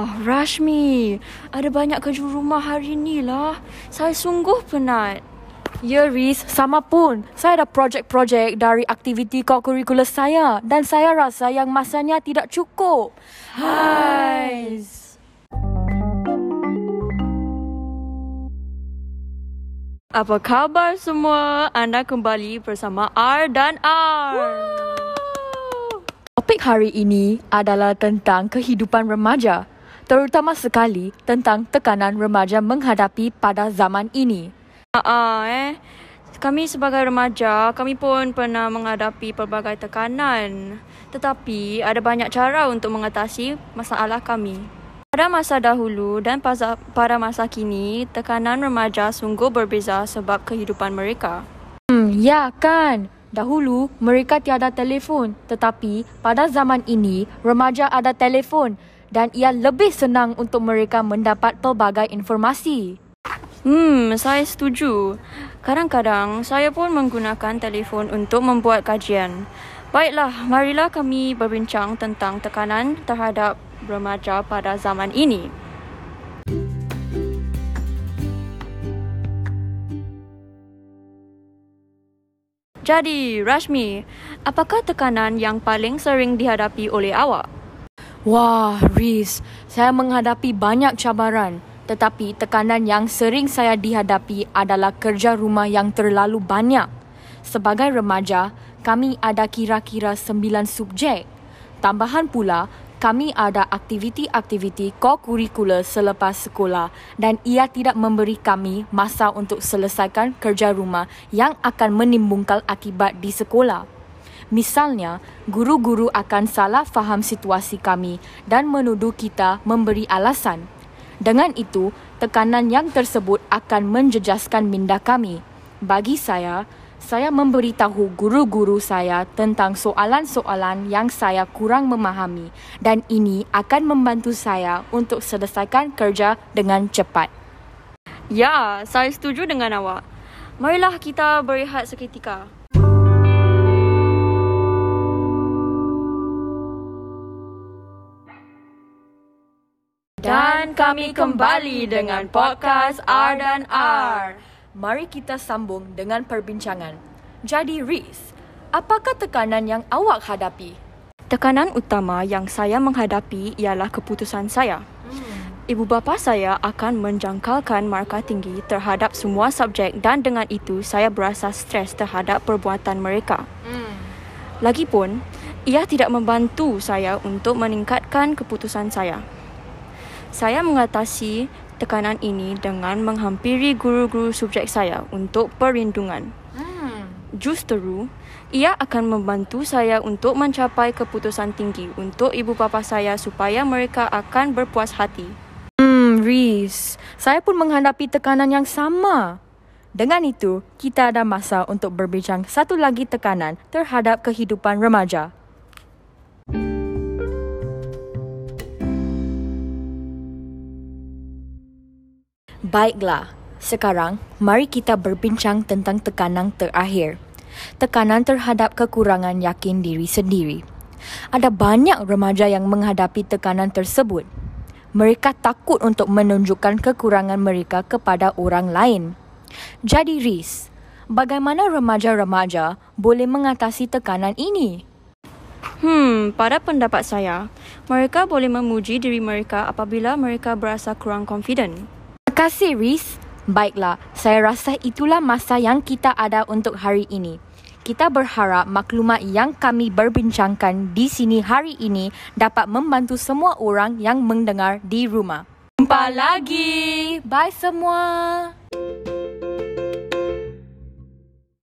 Ah, Rashmi, ada banyak kerja rumah hari ni lah. Saya sungguh penat. Ya Riz, sama pun. Saya ada projek-projek dari aktiviti co-curricular saya dan saya rasa yang masanya tidak cukup. Hai. Apa khabar semua? Anda kembali bersama R dan R. Topik hari ini adalah tentang kehidupan remaja, terutama sekali tentang tekanan remaja menghadapi pada zaman ini. Ah, uh, eh. Kami sebagai remaja, kami pun pernah menghadapi pelbagai tekanan. Tetapi ada banyak cara untuk mengatasi masalah kami. Pada masa dahulu dan pada masa kini, tekanan remaja sungguh berbeza sebab kehidupan mereka. Hmm, ya kan? Dahulu, mereka tiada telefon. Tetapi, pada zaman ini, remaja ada telefon dan ia lebih senang untuk mereka mendapat pelbagai informasi. Hmm, saya setuju. Kadang-kadang, saya pun menggunakan telefon untuk membuat kajian. Baiklah, marilah kami berbincang tentang tekanan terhadap remaja pada zaman ini. Jadi, Rashmi, apakah tekanan yang paling sering dihadapi oleh awak? Wah, Riz, saya menghadapi banyak cabaran. Tetapi tekanan yang sering saya dihadapi adalah kerja rumah yang terlalu banyak. Sebagai remaja, kami ada kira-kira sembilan subjek. Tambahan pula, kami ada aktiviti-aktiviti co-curricular selepas sekolah dan ia tidak memberi kami masa untuk selesaikan kerja rumah yang akan menimbulkan akibat di sekolah. Misalnya, guru-guru akan salah faham situasi kami dan menuduh kita memberi alasan. Dengan itu, tekanan yang tersebut akan menjejaskan minda kami. Bagi saya, saya memberitahu guru-guru saya tentang soalan-soalan yang saya kurang memahami dan ini akan membantu saya untuk selesaikan kerja dengan cepat. Ya, saya setuju dengan awak. Marilah kita berehat seketika. Dan kami kembali dengan podcast R dan R mari kita sambung dengan perbincangan. Jadi Riz, apakah tekanan yang awak hadapi? Tekanan utama yang saya menghadapi ialah keputusan saya. Hmm. Ibu bapa saya akan menjangkalkan markah tinggi terhadap semua subjek dan dengan itu saya berasa stres terhadap perbuatan mereka. Hmm. Lagipun, ia tidak membantu saya untuk meningkatkan keputusan saya. Saya mengatasi tekanan ini dengan menghampiri guru-guru subjek saya untuk perlindungan. Hmm. Justeru, ia akan membantu saya untuk mencapai keputusan tinggi untuk ibu bapa saya supaya mereka akan berpuas hati. Hmm, Riz, saya pun menghadapi tekanan yang sama. Dengan itu, kita ada masa untuk berbincang satu lagi tekanan terhadap kehidupan remaja. Baiklah, sekarang mari kita berbincang tentang tekanan terakhir. Tekanan terhadap kekurangan yakin diri sendiri. Ada banyak remaja yang menghadapi tekanan tersebut. Mereka takut untuk menunjukkan kekurangan mereka kepada orang lain. Jadi Riz, bagaimana remaja-remaja boleh mengatasi tekanan ini? Hmm, pada pendapat saya, mereka boleh memuji diri mereka apabila mereka berasa kurang confident kasih, Riz. Baiklah, saya rasa itulah masa yang kita ada untuk hari ini. Kita berharap maklumat yang kami berbincangkan di sini hari ini dapat membantu semua orang yang mendengar di rumah. Jumpa lagi. Bye semua.